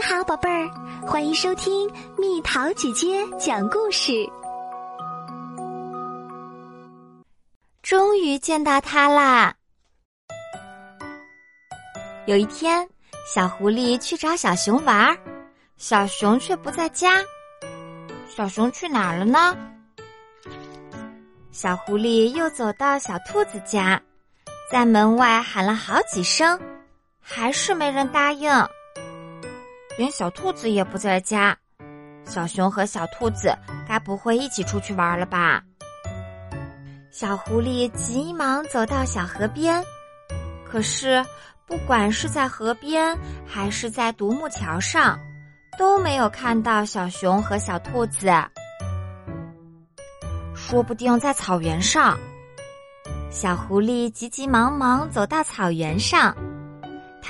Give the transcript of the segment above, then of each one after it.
你好，宝贝儿，欢迎收听蜜桃姐姐讲故事。终于见到他啦！有一天，小狐狸去找小熊玩，小熊却不在家。小熊去哪儿了呢？小狐狸又走到小兔子家，在门外喊了好几声，还是没人答应。连小兔子也不在家，小熊和小兔子该不会一起出去玩了吧？小狐狸急忙走到小河边，可是不管是在河边还是在独木桥上，都没有看到小熊和小兔子。说不定在草原上。小狐狸急急忙忙走到草原上。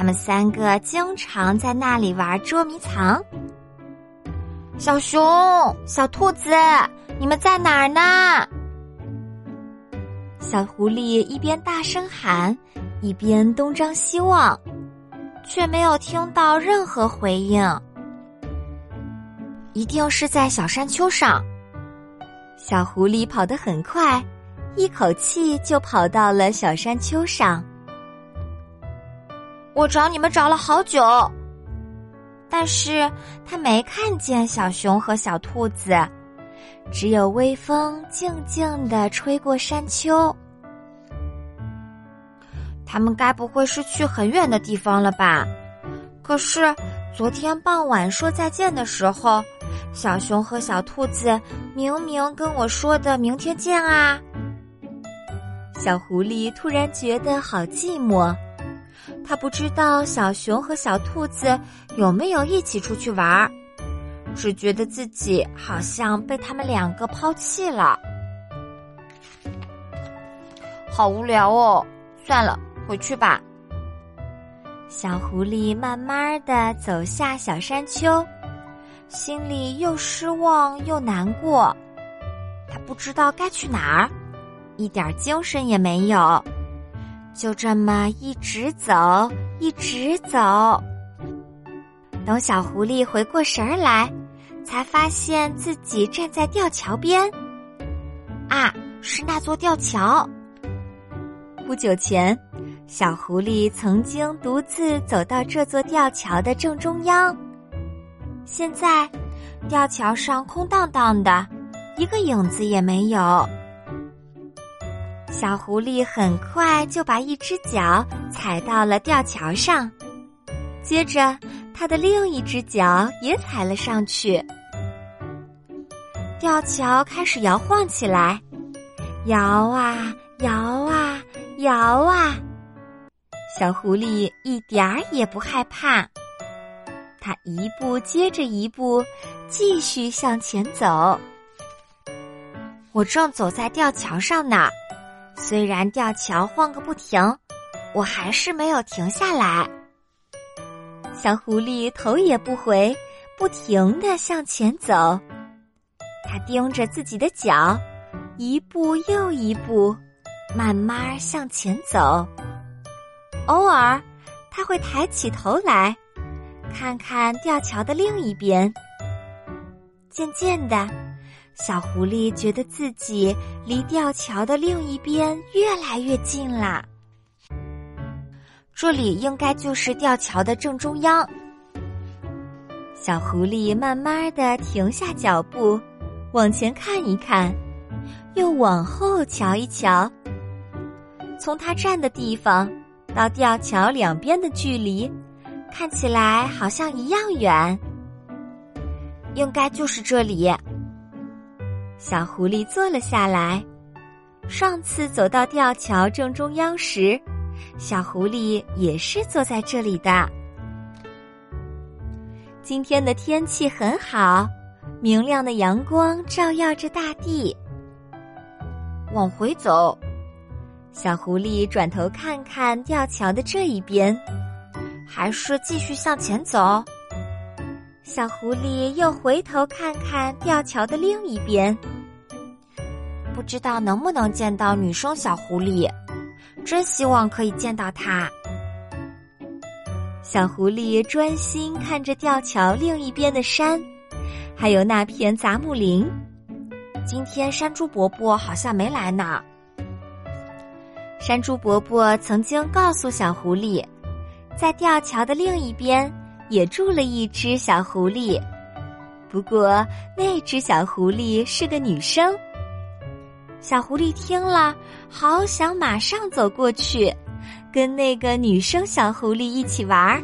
他们三个经常在那里玩捉迷藏。小熊、小兔子，你们在哪儿呢？小狐狸一边大声喊，一边东张西望，却没有听到任何回应。一定是在小山丘上。小狐狸跑得很快，一口气就跑到了小山丘上。我找你们找了好久，但是他没看见小熊和小兔子，只有微风静静的吹过山丘。他们该不会是去很远的地方了吧？可是昨天傍晚说再见的时候，小熊和小兔子明明跟我说的“明天见”啊！小狐狸突然觉得好寂寞。他不知道小熊和小兔子有没有一起出去玩儿，只觉得自己好像被他们两个抛弃了，好无聊哦！算了，回去吧。小狐狸慢慢的走下小山丘，心里又失望又难过。他不知道该去哪儿，一点精神也没有。就这么一直走，一直走。等小狐狸回过神儿来，才发现自己站在吊桥边。啊，是那座吊桥。不久前，小狐狸曾经独自走到这座吊桥的正中央。现在，吊桥上空荡荡的，一个影子也没有。小狐狸很快就把一只脚踩到了吊桥上，接着它的另一只脚也踩了上去。吊桥开始摇晃起来，摇啊摇啊摇啊，小狐狸一点儿也不害怕，它一步接着一步继续向前走。我正走在吊桥上呢。虽然吊桥晃个不停，我还是没有停下来。小狐狸头也不回，不停的向前走。它盯着自己的脚，一步又一步，慢慢向前走。偶尔，它会抬起头来，看看吊桥的另一边。渐渐的。小狐狸觉得自己离吊桥的另一边越来越近了。这里应该就是吊桥的正中央。小狐狸慢慢的停下脚步，往前看一看，又往后瞧一瞧。从他站的地方到吊桥两边的距离，看起来好像一样远。应该就是这里。小狐狸坐了下来。上次走到吊桥正中央时，小狐狸也是坐在这里的。今天的天气很好，明亮的阳光照耀着大地。往回走，小狐狸转头看看吊桥的这一边，还是继续向前走。小狐狸又回头看看吊桥的另一边，不知道能不能见到女生小狐狸，真希望可以见到她。小狐狸专心看着吊桥另一边的山，还有那片杂木林。今天山猪伯伯好像没来呢。山猪伯伯曾经告诉小狐狸，在吊桥的另一边也住了一只小狐狸，不过那只小狐狸是个女生。小狐狸听了，好想马上走过去。跟那个女生小狐狸一起玩儿，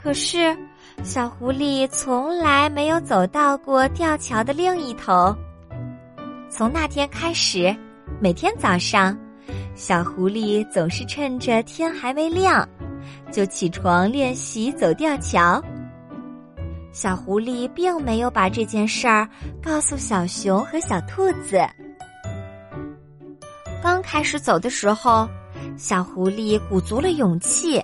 可是小狐狸从来没有走到过吊桥的另一头。从那天开始，每天早上，小狐狸总是趁着天还没亮，就起床练习走吊桥。小狐狸并没有把这件事儿告诉小熊和小兔子。刚开始走的时候。小狐狸鼓足了勇气，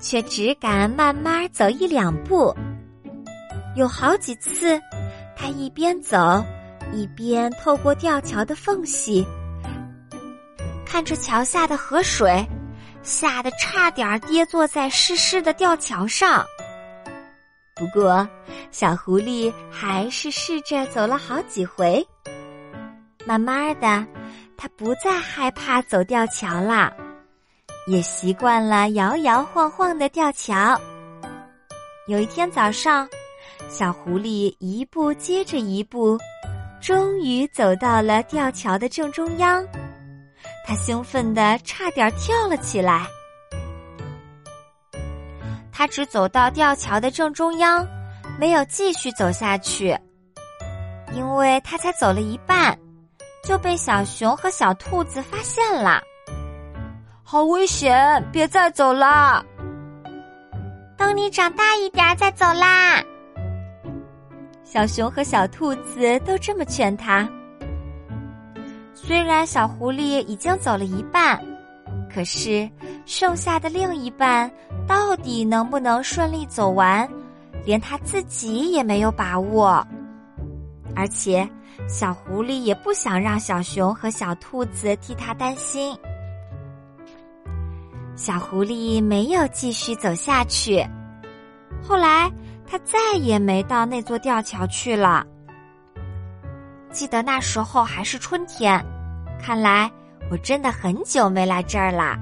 却只敢慢慢走一两步。有好几次，他一边走，一边透过吊桥的缝隙，看着桥下的河水，吓得差点跌坐在湿湿的吊桥上。不过，小狐狸还是试着走了好几回，慢慢的。他不再害怕走吊桥了，也习惯了摇摇晃晃的吊桥。有一天早上，小狐狸一步接着一步，终于走到了吊桥的正中央。他兴奋的差点跳了起来。他只走到吊桥的正中央，没有继续走下去，因为他才走了一半。就被小熊和小兔子发现了，好危险！别再走了，等你长大一点再走啦。小熊和小兔子都这么劝他。虽然小狐狸已经走了一半，可是剩下的另一半到底能不能顺利走完，连他自己也没有把握，而且。小狐狸也不想让小熊和小兔子替他担心。小狐狸没有继续走下去，后来他再也没到那座吊桥去了。记得那时候还是春天，看来我真的很久没来这儿了。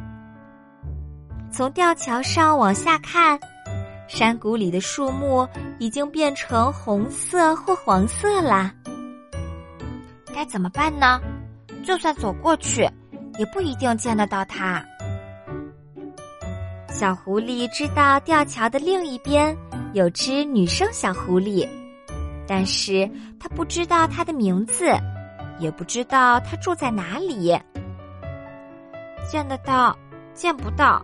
从吊桥上往下看，山谷里的树木已经变成红色或黄色了。该怎么办呢？就算走过去，也不一定见得到它。小狐狸知道吊桥的另一边有只女生小狐狸，但是它不知道它的名字，也不知道他住在哪里。见得到，见不到；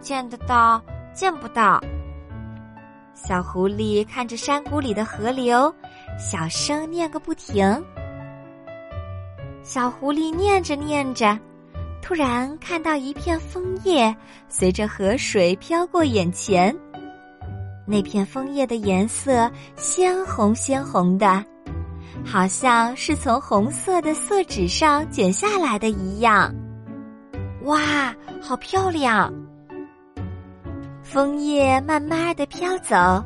见得到，见不到。小狐狸看着山谷里的河流，小声念个不停。小狐狸念着念着，突然看到一片枫叶随着河水飘过眼前。那片枫叶的颜色鲜红鲜红的，好像是从红色的色纸上剪下来的一样。哇，好漂亮！枫叶慢慢的飘走，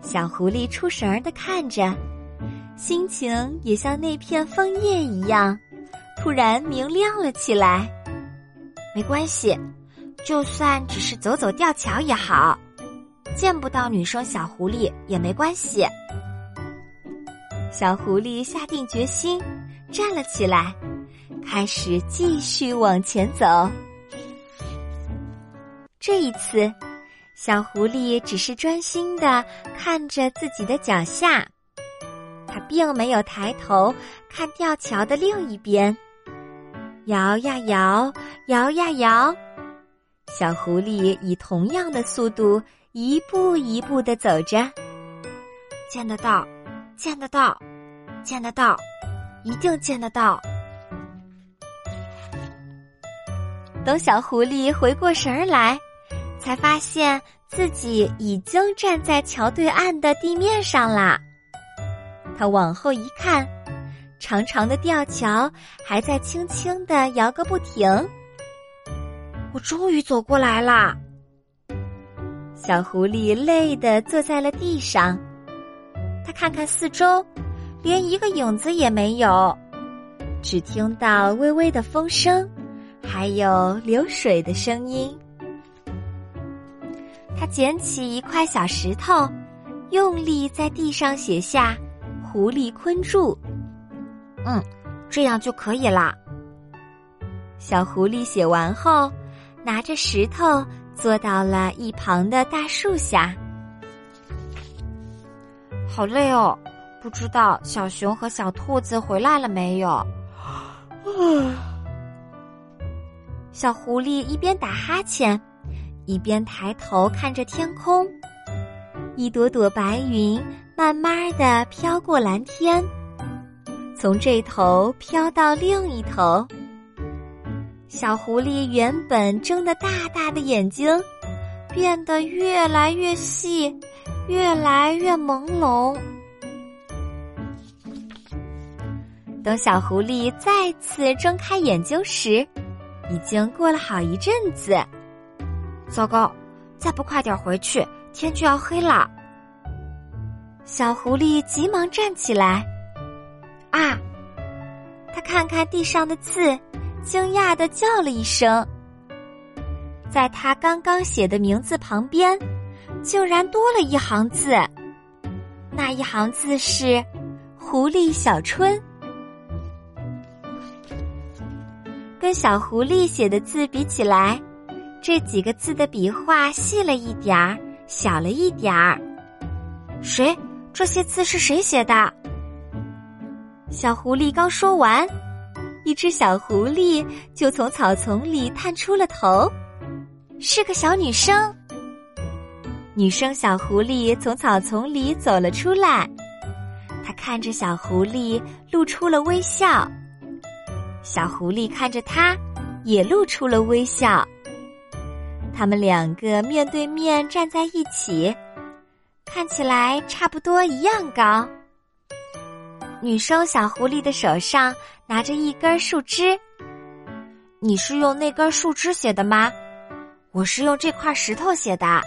小狐狸出神的看着。心情也像那片枫叶一样，突然明亮了起来。没关系，就算只是走走吊桥也好，见不到女生小狐狸也没关系。小狐狸下定决心，站了起来，开始继续往前走。这一次，小狐狸只是专心的看着自己的脚下。他并没有抬头看吊桥的另一边，摇呀摇，摇呀摇，小狐狸以同样的速度一步一步的走着。见得到，见得到，见得到，一定见得到。等小狐狸回过神儿来，才发现自己已经站在桥对岸的地面上啦。他往后一看，长长的吊桥还在轻轻的摇个不停。我终于走过来啦！小狐狸累得坐在了地上，他看看四周，连一个影子也没有，只听到微微的风声，还有流水的声音。他捡起一块小石头，用力在地上写下“狐狸困住”。嗯，这样就可以了。小狐狸写完后，拿着石头坐到了一旁的大树下。好累哦，不知道小熊和小兔子回来了没有？小狐狸一边打哈欠。一边抬头看着天空，一朵朵白云慢慢的飘过蓝天，从这头飘到另一头。小狐狸原本睁得大大的眼睛，变得越来越细，越来越朦胧。等小狐狸再次睁开眼睛时，已经过了好一阵子。糟糕！再不快点回去，天就要黑了。小狐狸急忙站起来。啊！他看看地上的字，惊讶的叫了一声。在他刚刚写的名字旁边，竟然多了一行字。那一行字是“狐狸小春”。跟小狐狸写的字比起来。这几个字的笔画细了一点儿，小了一点儿。谁？这些字是谁写的？小狐狸刚说完，一只小狐狸就从草丛里探出了头，是个小女生。女生小狐狸从草丛里走了出来，她看着小狐狸，露出了微笑。小狐狸看着她，也露出了微笑。他们两个面对面站在一起，看起来差不多一样高。女生小狐狸的手上拿着一根树枝。你是用那根树枝写的吗？我是用这块石头写的。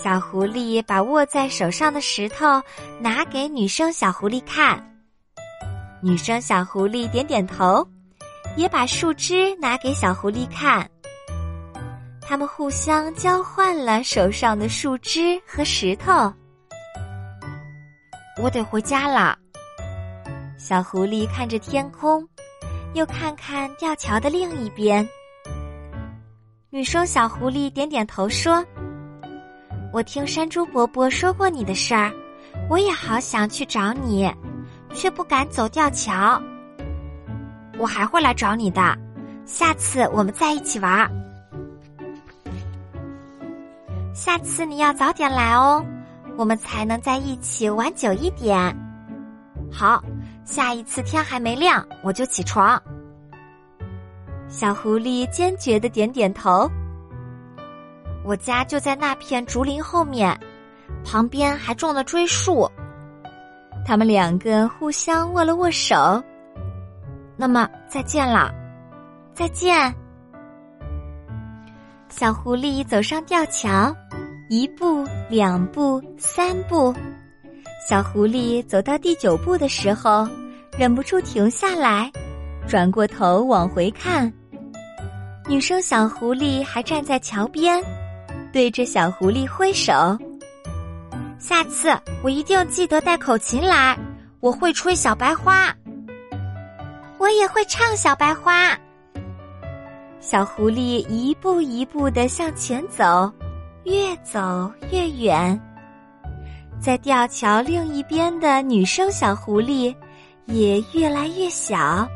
小狐狸把握在手上的石头拿给女生小狐狸看。女生小狐狸点点头，也把树枝拿给小狐狸看。他们互相交换了手上的树枝和石头。我得回家了。小狐狸看着天空，又看看吊桥的另一边。女生小狐狸点点头说：“我听山猪伯伯说过你的事儿，我也好想去找你，却不敢走吊桥。我还会来找你的，下次我们再一起玩。”下次你要早点来哦，我们才能在一起玩久一点。好，下一次天还没亮我就起床。小狐狸坚决的点点头。我家就在那片竹林后面，旁边还种了锥树。他们两个互相握了握手。那么再见了，再见。小狐狸走上吊桥。一步，两步，三步，小狐狸走到第九步的时候，忍不住停下来，转过头往回看。女生小狐狸还站在桥边，对着小狐狸挥手。下次我一定记得带口琴来，我会吹小白花，我也会唱小白花。小狐狸一步一步的向前走。越走越远，在吊桥另一边的女生小狐狸也越来越小。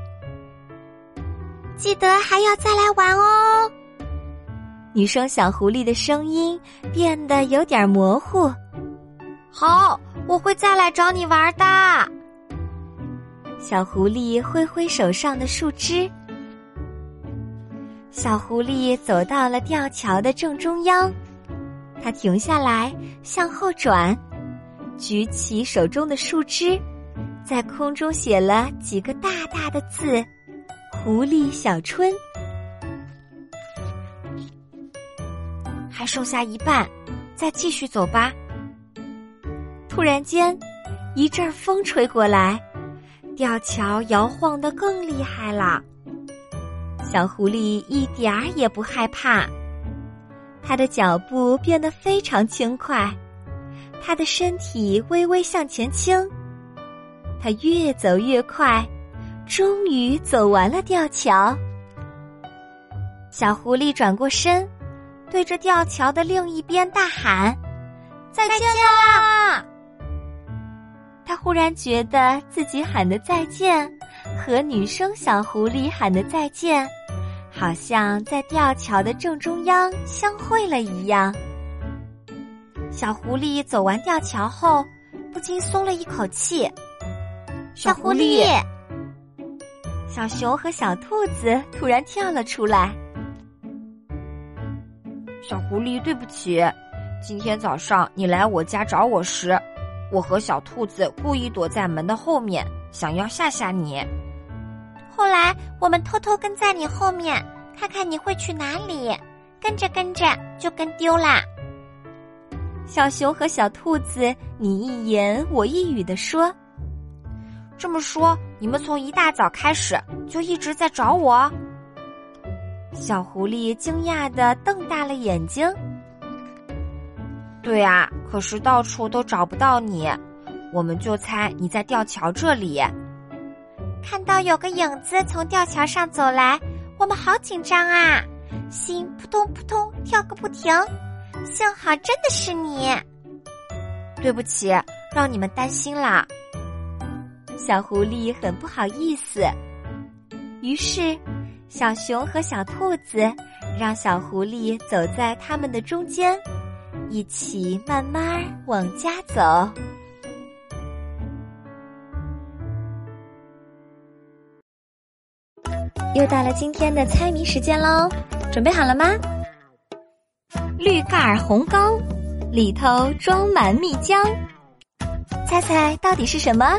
记得还要再来玩哦。女生小狐狸的声音变得有点模糊。好，我会再来找你玩的。小狐狸挥挥手上的树枝。小狐狸走到了吊桥的正中央。它停下来，向后转，举起手中的树枝，在空中写了几个大大的字：“狐狸小春。”还剩下一半，再继续走吧。突然间，一阵风吹过来，吊桥摇晃的更厉害了。小狐狸一点儿也不害怕，它的脚步变得非常轻快，它的身体微微向前倾。它越走越快，终于走完了吊桥。小狐狸转过身，对着吊桥的另一边大喊：“再见啦！”他忽然觉得自己喊的再见，和女生小狐狸喊的再见，好像在吊桥的正中央相会了一样。小狐狸走完吊桥后，不禁松了一口气。小狐狸，小熊和小兔子突然跳了出来。小狐狸，对不起，今天早上你来我家找我时，我和小兔子故意躲在门的后面，想要吓吓你。后来我们偷偷跟在你后面，看看你会去哪里。跟着跟着就跟丢啦。小熊和小兔子你一言我一语的说。这么说，你们从一大早开始就一直在找我？小狐狸惊讶的瞪大了眼睛。对啊，可是到处都找不到你，我们就猜你在吊桥这里。看到有个影子从吊桥上走来，我们好紧张啊，心扑通扑通跳个不停。幸好真的是你。对不起，让你们担心啦。小狐狸很不好意思，于是，小熊和小兔子让小狐狸走在他们的中间，一起慢慢往家走。又到了今天的猜谜时间喽，准备好了吗？绿盖儿红糕，里头装满蜜浆，猜猜到底是什么？